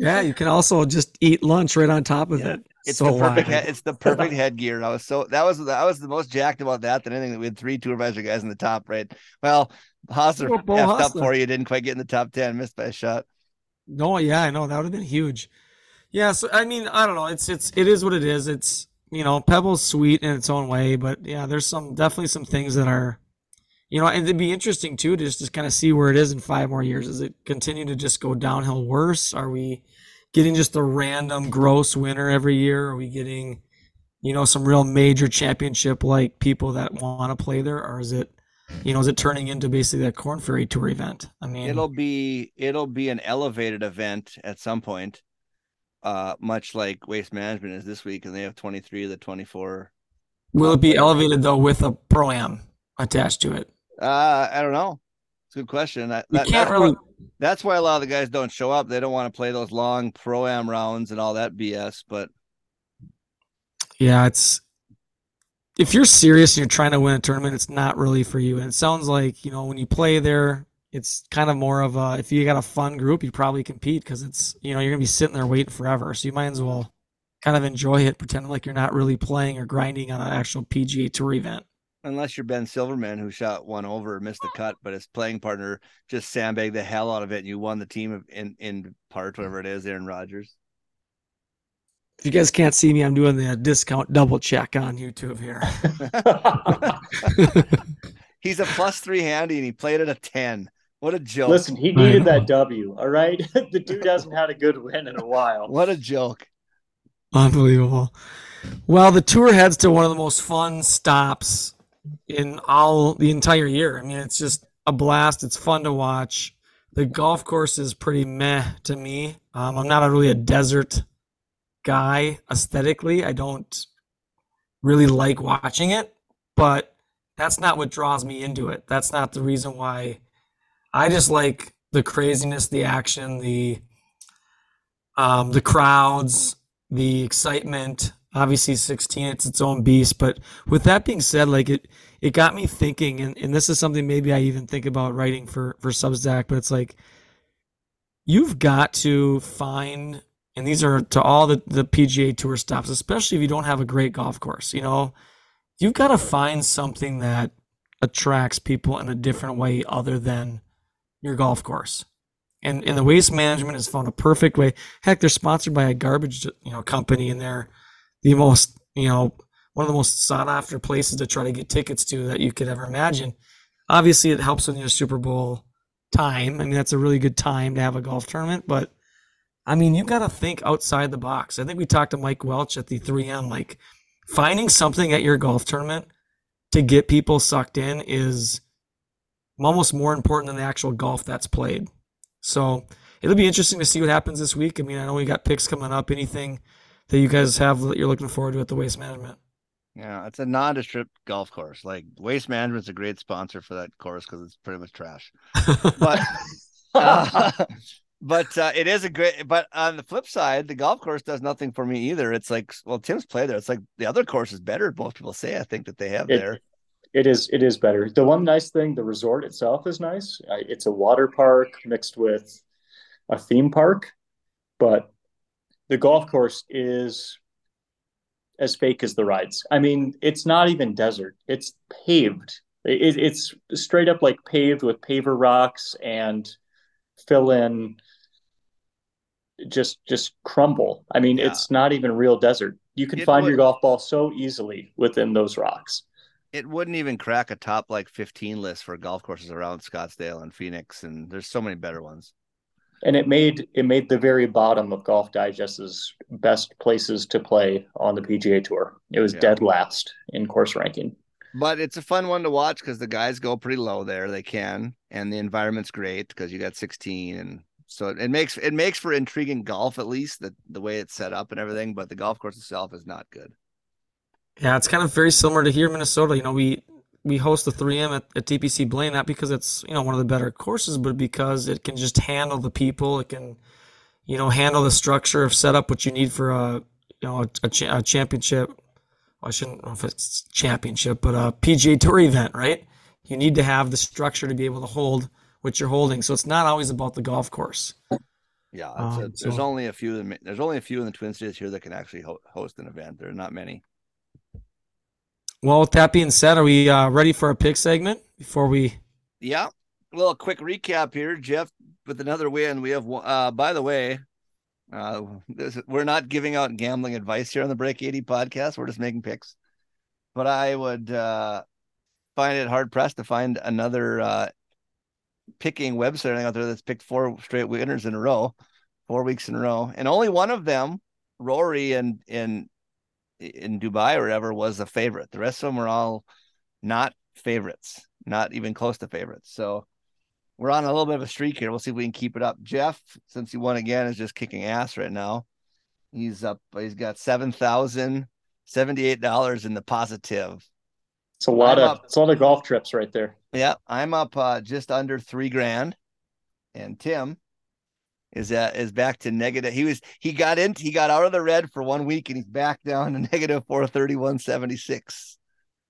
Yeah, you can also just eat lunch right on top of Yeah. it. It's so the perfect. wide. He- it's the perfect headgear. I was so that was that was the most jacked about that than anything. That we had three tour visor guys in the top. Right. Well, Hossler Well, oh, Beau effed up for you. Didn't quite get in the top ten. Missed by a shot. No, yeah, I know that would have been huge. Yeah, so I mean, I don't know. It's it's it is what it is. It's you know, Pebble's sweet in its own way, but yeah, there's some definitely some things that are, you know, and it'd be interesting too to just to kind of see where it is in five more years. Does it continue to just go downhill worse? Are we getting just a random gross winner every year? Are we getting, you know, some real major championship like people that want to play there, or is it? You know, is it turning into basically a Corn Ferry Tour event? I mean, It'll be it'll be an elevated event at some point. Uh, much like waste management is this week, and they have 23 of the 24 Will it be elevated though with a pro am attached to it? Uh, I don't know. It's a good question. That- can't that's, really. why, that's why a lot of the guys don't show up. They don't want to play those long pro am rounds and all that BS. But Yeah, it's if you're serious and you're trying to win a tournament, it's not really for you. And it sounds like you know when you play there, it's kind of more of a if you got a fun group, you probably compete because it's you know you're gonna be sitting there waiting forever, so you might as well kind of enjoy it, pretending like you're not really playing or grinding on an actual PGA Tour event. unless you're Ben Silverman, who shot one over, missed the cut, but his playing partner just sandbagged the hell out of it, and you won the team in in part, whatever it is, Aaron Rodgers. If you guys can't see me, I'm doing the discount double check on YouTube here. He's a plus three handy, and he played at a ten. What a joke! Listen, he needed that W. All right, the dude hasn't had a good win in a while. what a joke! Unbelievable. Well, the tour heads to one of the most fun stops in all the entire year. I mean, it's just a blast. It's fun to watch. The golf course is pretty meh to me. Um, I'm not a really a desert guy aesthetically. I don't really like watching it, but that's not what draws me into it. That's not the reason why. I just like the craziness, the action, the um, the crowds, the excitement. Obviously, 16, it's its own beast. But with that being said, like it, it got me thinking, and, and this is something maybe I even think about writing for for Substack. But it's like you've got to find, and these are to all the the PGA Tour stops, especially if you don't have a great golf course. You know, you've got to find something that attracts people in a different way other than your golf course. And and the waste management has found a perfect way. Heck, they're sponsored by a garbage you know company, and they're the most you know one of the most sought after places to try to get tickets to that you could ever imagine. Obviously, it helps in your Super Bowl time. I mean, that's a really good time to have a golf tournament, but I mean, you got to think outside the box. I think we talked to Mike Welch at the 3M. Like, finding something at your golf tournament to get people sucked in is almost more important than the actual golf that's played. So it'll be interesting to see what happens this week. I mean, I know we got picks coming up. Anything that you guys have that you're looking forward to at the waste management? Yeah, it's a nondescript golf course. Like Waste Management's a great sponsor for that course because it's pretty much trash. But uh, but uh, it is a great. But on the flip side, the golf course does nothing for me either. It's like, well, Tim's played there. It's like the other course is better. Most people say. I think that they have It- there. It is it is better. The one nice thing, the resort itself is nice. It's a water park mixed with a theme park, but the golf course is as fake as the rides. I mean, it's not even desert. It's paved. It, it's straight up like paved with paver rocks and fill in just just crumble. I mean, Yeah. it's not even real desert. You can It find would- your golf ball so easily within those rocks. It wouldn't even crack a top like 15 list for golf courses around Scottsdale and Phoenix, and there's so many better ones. and it made it made the very bottom of Golf Digest's best places to play on the PGA Tour. It was Yeah. dead last in course ranking. But it's a fun one to watch because the guys go pretty low there. They can, and the environment's great because you got 16, and so it makes it makes for intriguing golf at least the the way it's set up and everything. But the golf course itself is not good. Yeah, it's kind of very similar to here in Minnesota. You know, we we host the 3M at, at TPC Blaine, not because it's you know one of the better courses, but because it can just handle the people. It can, you know, handle the structure of setup what you need for a you know a, a, cha- a championship. Well, I shouldn't know if it's championship, but a PGA Tour event, right? You need to have the structure to be able to hold what you're holding. So it's not always about the golf course. Yeah, Um, there's so- only a few. in- There's only a few in the Twin Cities here that can actually ho- host an event. There are not many. Well, with that being said, are we uh, ready for a pick segment before we? Yeah. A quick recap here, Jeff. With another win, we have. Uh, by the way, uh, this, we're not giving out gambling advice here on the Break 80 podcast. We're just making picks. But I would uh, find it hard pressed to find another uh, picking website out there that's picked four straight winners in a row, four weeks in a row, and only one of them, Rory and in in Dubai or wherever, was a favorite. The rest of them were all not favorites, not even close to favorites. So we're on a little bit of a streak here. We'll see if we can keep it up. Jeff, since he won again, is just kicking ass right now. He's up. He's got seven thousand seventy-eight dollars in the positive. It's a lot I'm of up. it's a lot of golf trips right there. Yeah, I'm up uh, just under three grand, and Tim is that is back to negative. He was he got into he got out of the red for one week, and he's back down to negative four thirty-one seventy-six.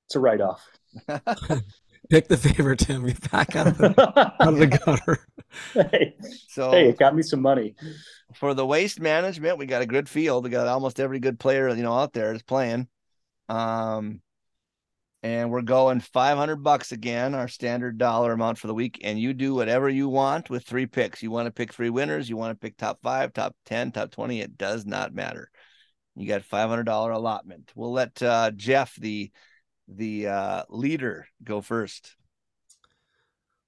It's a write off. Pick the favorite, Tim. Be back out of the, out of the gutter. hey, So hey, it got me some money. for the waste management, we got a good field. We got almost every good player, you know, out there is playing. Um, and we're going 500 bucks again, our standard dollar amount for the week. And you do whatever you want with three picks. You want to pick three winners, you want to pick top five, top 10, top 20. It does not matter. You got $500 allotment. We'll let uh, Jeff, the the uh, leader, go first.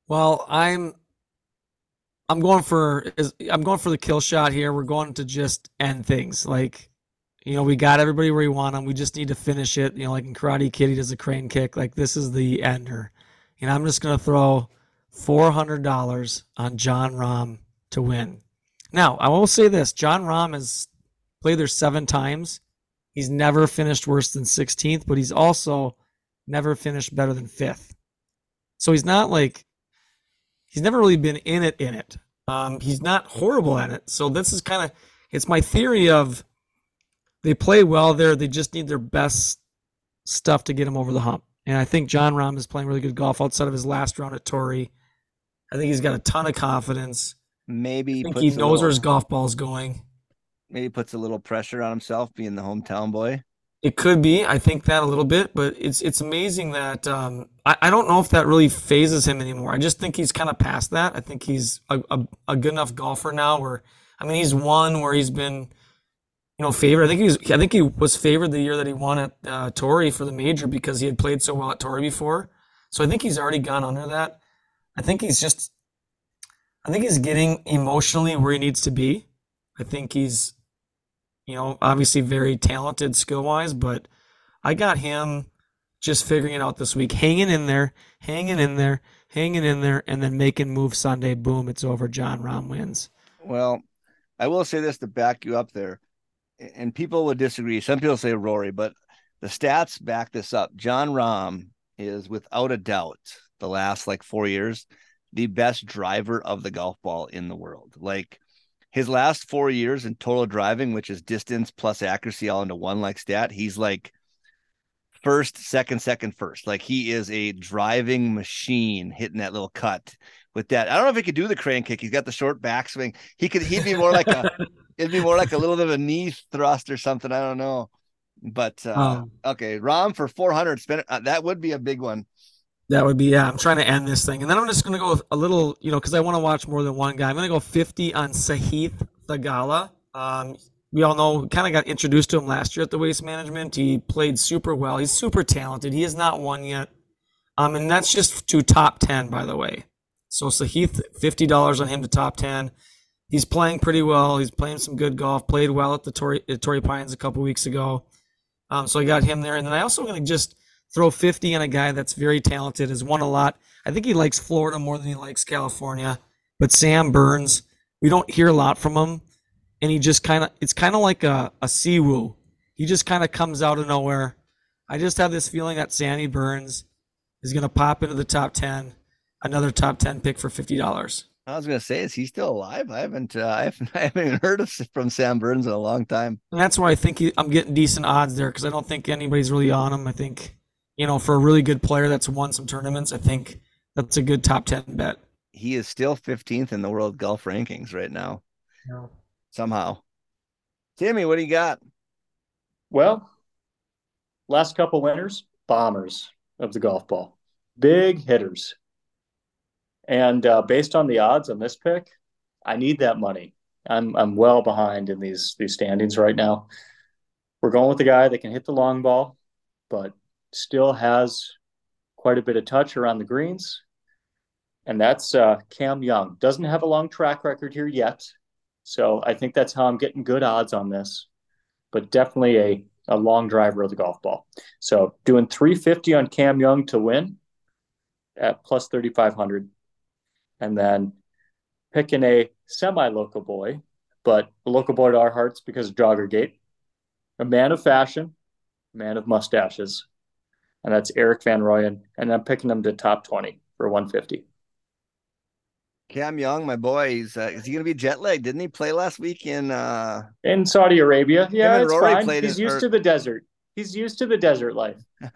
Well, I'm I'm going for is I'm going for the kill shot here. We're going to just end things. Like, you know, we got everybody where we want them. We just need to finish it. You know, like in Karate Kid, he does a crane kick. Like this is the ender. And I'm just gonna throw four hundred dollars on Jon Rahm to win. Now, I will say this: Jon Rahm has played there seven times. He's never finished worse than 16th, but he's also never finished better than fifth. So he's not like he's never really been in it in it. Um, he's not horrible at it. So this is kind of it's my theory of they play well there. They just need their best stuff to get them over the hump. And I think Jon Rahm is playing really good golf outside of his last round at Torrey. I think he's got a ton of confidence. Maybe I think puts he knows little- where his golf ball is going. maybe puts a little pressure on himself being the hometown boy. It could be. I think that a little bit, but it's it's amazing that um, I, I don't know if that really phases him anymore. I just think he's kind of past that. I think he's a, a, a good enough golfer now. Where I mean, he's won where he's been, you know, favored. I think he was. I think he was favored the year that he won at uh, Torrey for the major because he had played so well at Torrey before. So I think he's already gone under that. I think he's just. I think he's getting emotionally where he needs to be. I think he's you know, obviously very talented skill wise, but I got him just figuring it out this week, hanging in there, hanging in there, hanging in there, and then making move Sunday. Boom, it's over. Jon Rahm wins. Well, I will say this to back you up there, and people would disagree. Some people say Rory, but the stats back this up. Jon Rahm is without a doubt the last like four years the best driver of the golf ball in the world. Like his last four years in total driving, which is distance plus accuracy all into one like stat, he's like first, second, second, first. Like he is a driving machine hitting that little cut with that. I don't know if he could do the crane kick. He's got the short backswing. He could he'd be more like a it'd be more like a little bit of a knee thrust or something. I don't know. But uh, um, okay, Rahm for 400 spin uh, that would be a big one. That would be yeah. I'm trying to end this thing, and then I'm just going to go a little, you know, because I want to watch more than one guy. I'm going to go 50 on Sahith Theegala. Um, we all know, kind of got introduced to him last year at the Waste Management. He played super well. He's super talented. He has not won yet, um, and that's just to top 10, by the way. So Sahith, fifty dollars on him to top 10. He's playing pretty well. He's playing some good golf. Played well at the Torrey, at Torrey Pines a couple weeks ago. Um, so I got him there, and then I also going to just throw 50 on a guy that's very talented, has won a lot. I think he likes Florida more than he likes California. But Sam Burns, we don't hear a lot from him. And he just kind of, it's kind of like a, a Si Woo. He just kind of comes out of nowhere. I just have this feeling that Sandy Burns is going to pop into the top 10, another top 10 pick for $50. I was gonna say, is he still alive? I haven't, uh, I haven't, I haven't even heard of from Sam Burns in a long time. And that's why I think he, I'm getting decent odds there because I don't think anybody's really on him. I think you know, for a really good player that's won some tournaments, I think that's a good top 10 bet. He is still 15th in the world golf rankings right now. Yeah. Somehow. Timmy, what do you got? Well, last couple winners, bombers of the golf ball, big hitters. And uh, based on the odds on this pick, I need that money. I'm I'm well behind in these these standings right now. We're going with the guy that can hit the long ball, but still has quite a bit of touch around the greens. And that's uh, Cam Young. Doesn't have a long track record here yet. So I think that's how I'm getting good odds on this, but definitely a, a long driver of the golf ball. So doing 350 on Cam Young to win at plus 3,500. And then picking a semi local boy, but a local boy to our hearts because of Joggergate, a man of fashion, a man of mustaches, and that's Erik van Rooyen, and I'm picking him to top 20 for 150. Cam Young, my boy, he's uh, is he going to be jet lagged? Didn't he play last week in uh in Saudi Arabia? Yeah, it's Rory fine. He's used or... to the desert. He's used to the desert life.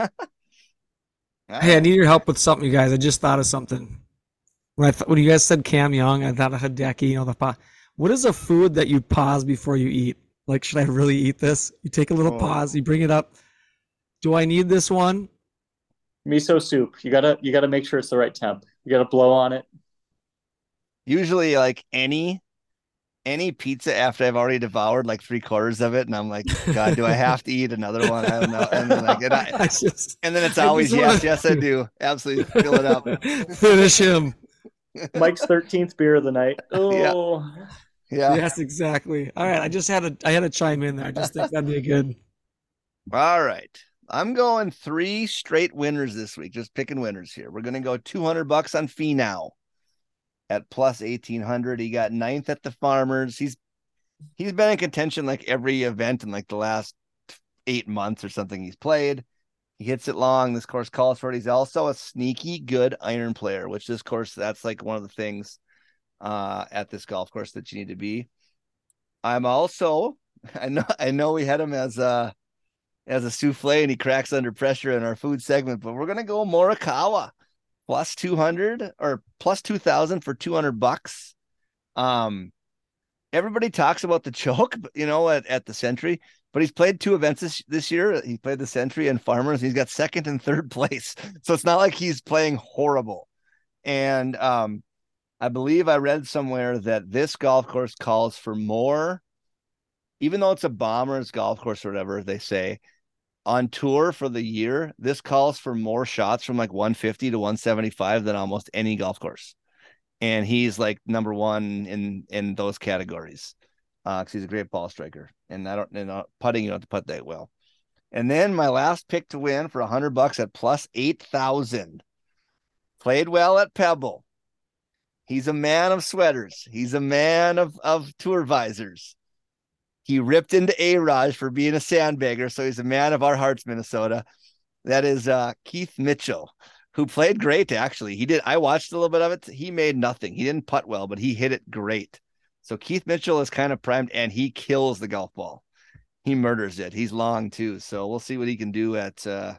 hey, I need your help with something, you guys. I just thought of something. When I th- when you guys said Cam Young, I thought of Hideki. You know the pa- What is a food that you pause before you eat? Like, should I really eat this? You take a little oh. pause, you bring it up. Do I need this one? miso soup. You gotta you gotta make sure it's the right temp. You gotta blow on it. Usually, like any any pizza after I've already devoured like three quarters of it, and I'm like, God, do I have to eat another one? I don't know. And then, like, and, I, just, and then it's always yes, wanna... yes, I do. Absolutely, fill it up. Finish him. Mike's thirteenth beer of the night. Oh, yeah. yeah. Yes, exactly. All right, I just had to I had to chime in there. I just think that'd be a good. All right. I'm going three straight winners this week, just picking winners here. We're going to go 200 bucks on Finau at plus 1800. He got ninth at the Farmers. He's he's been in contention like every event in like the last eight months or something he's played. He hits it long. This course calls for it. He's also a sneaky good iron player, which this course that's like one of the things uh, at this golf course that you need to be. I'm also I know I know we had him as a as a souffle and he cracks under pressure in our food segment, but we're gonna go Morikawa plus 200 or plus 2000 for 200 bucks. Um, everybody talks about the choke, you know, at, at the Sentry, but he's played two events this, this year. He played the Sentry and Farmers. He's got second and third place, so it's not like he's playing horrible. And um, I believe I read somewhere that this golf course calls for more, even though it's a bombers golf course or whatever they say on tour for the year, this calls for more shots from like 150 to 175 than almost any golf course. And he's like number one in in those categories. Uh, because he's a great ball striker. And I don't and uh, putting, you don't have to putt that well. And then my last pick to win for hundred bucks at plus eight thousand. Played well at Pebble. He's a man of sweaters. He's a man of, of tour visors. He ripped into A Raj for being a sandbagger. So he's a man of our hearts, Minnesota. That is uh, Keith Mitchell, who played great, actually. He did. I watched a little bit of it. He made nothing. He didn't putt well, but he hit it great. So Keith Mitchell is kind of primed and he kills the golf ball. He murders it. He's long too. So we'll see what he can do at uh,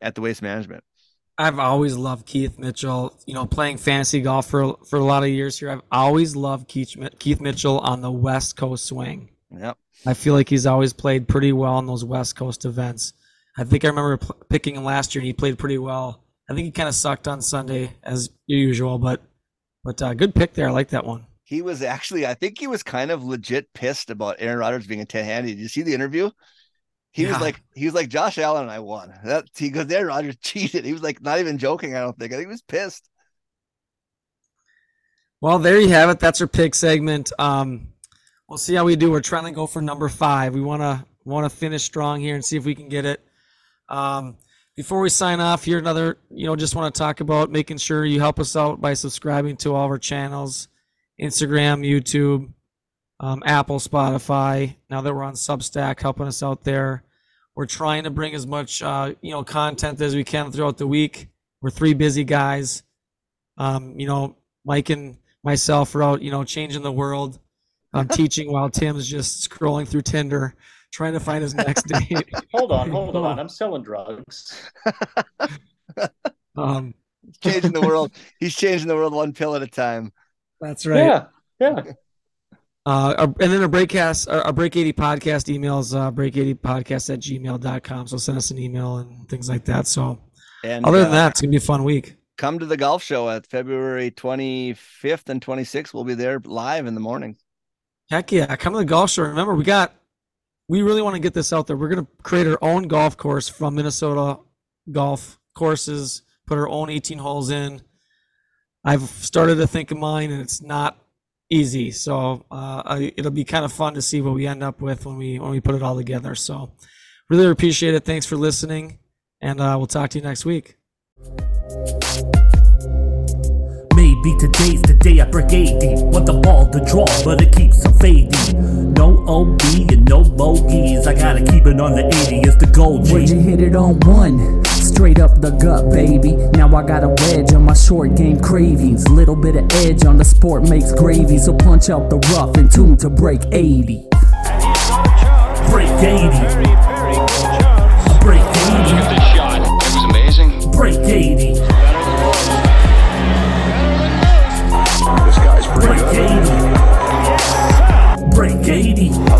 at the waste management. I've always loved Keith Mitchell. You know, playing fantasy golf for for a lot of years here. I've always loved Keith Keith Mitchell on the West Coast swing. Yep. I feel like he's always played pretty well in those West Coast events. I think I remember p- picking him last year, and he played pretty well. I think he kind of sucked on Sunday as usual, but but uh, good pick there. I like that one. He was actually, I think he was kind of legit pissed about Aaron Rodgers being a 10 handy. Did you see the interview? He Yeah. was like, he was like, Josh Allen and I won. That he goes, Aaron Rodgers cheated. He was like, not even joking. I don't think. I think he was pissed. Well, there you have it. That's our pick segment. Um, we'll see how we do. We're trying to go for number five. We want to want to finish strong here and see if we can get it. Um, before we sign off, here another. You know, just want to talk about making sure you help us out by subscribing to all of our channels, Instagram, YouTube, um, Apple, Spotify. Now that we're on Substack, helping us out there. We're trying to bring as much uh, you know content as we can throughout the week. We're three busy guys. Um, you know, Mike and myself are out, you know, changing the world. I'm teaching while Tim's just scrolling through Tinder, trying to find his next date. Hold on, hold on. I'm selling drugs. Um, changing the world. He's changing the world one pill at a time. That's right. Yeah, yeah. Uh, and then our breakcast, our, our break 80 podcast emails, uh, break 80 podcast at gmail.com. So send us an email and things like that. So And other than uh, that, it's going to be a fun week. come to the golf show at February 25th and 26th. We'll be there live in the morning. Heck yeah. Come to the golf show. Remember, we got, we really want to get this out there. We're going to create our own golf course from Minnesota golf courses, put our own 18 holes in. I've started to think of mine and it's not easy. So uh, I, it'll be kind of fun to see what we end up with when we, when we put it all together. So really appreciate it. Thanks for listening and uh, we'll talk to you next week. Maybe today's the day I break 80. Want the ball to draw, but it keeps on fading. No OB and no bogeys. I gotta keep it on the 80. It's the gold Would you hit it on one? Straight up the gut, baby. Now I got a wedge on my short game cravings. Little bit of edge on the sport makes gravy. So punch out the rough and tune to break 80. Break 80. Break 80. The shot. It was amazing. Break 80. This guy's pretty Break 80. Break 80.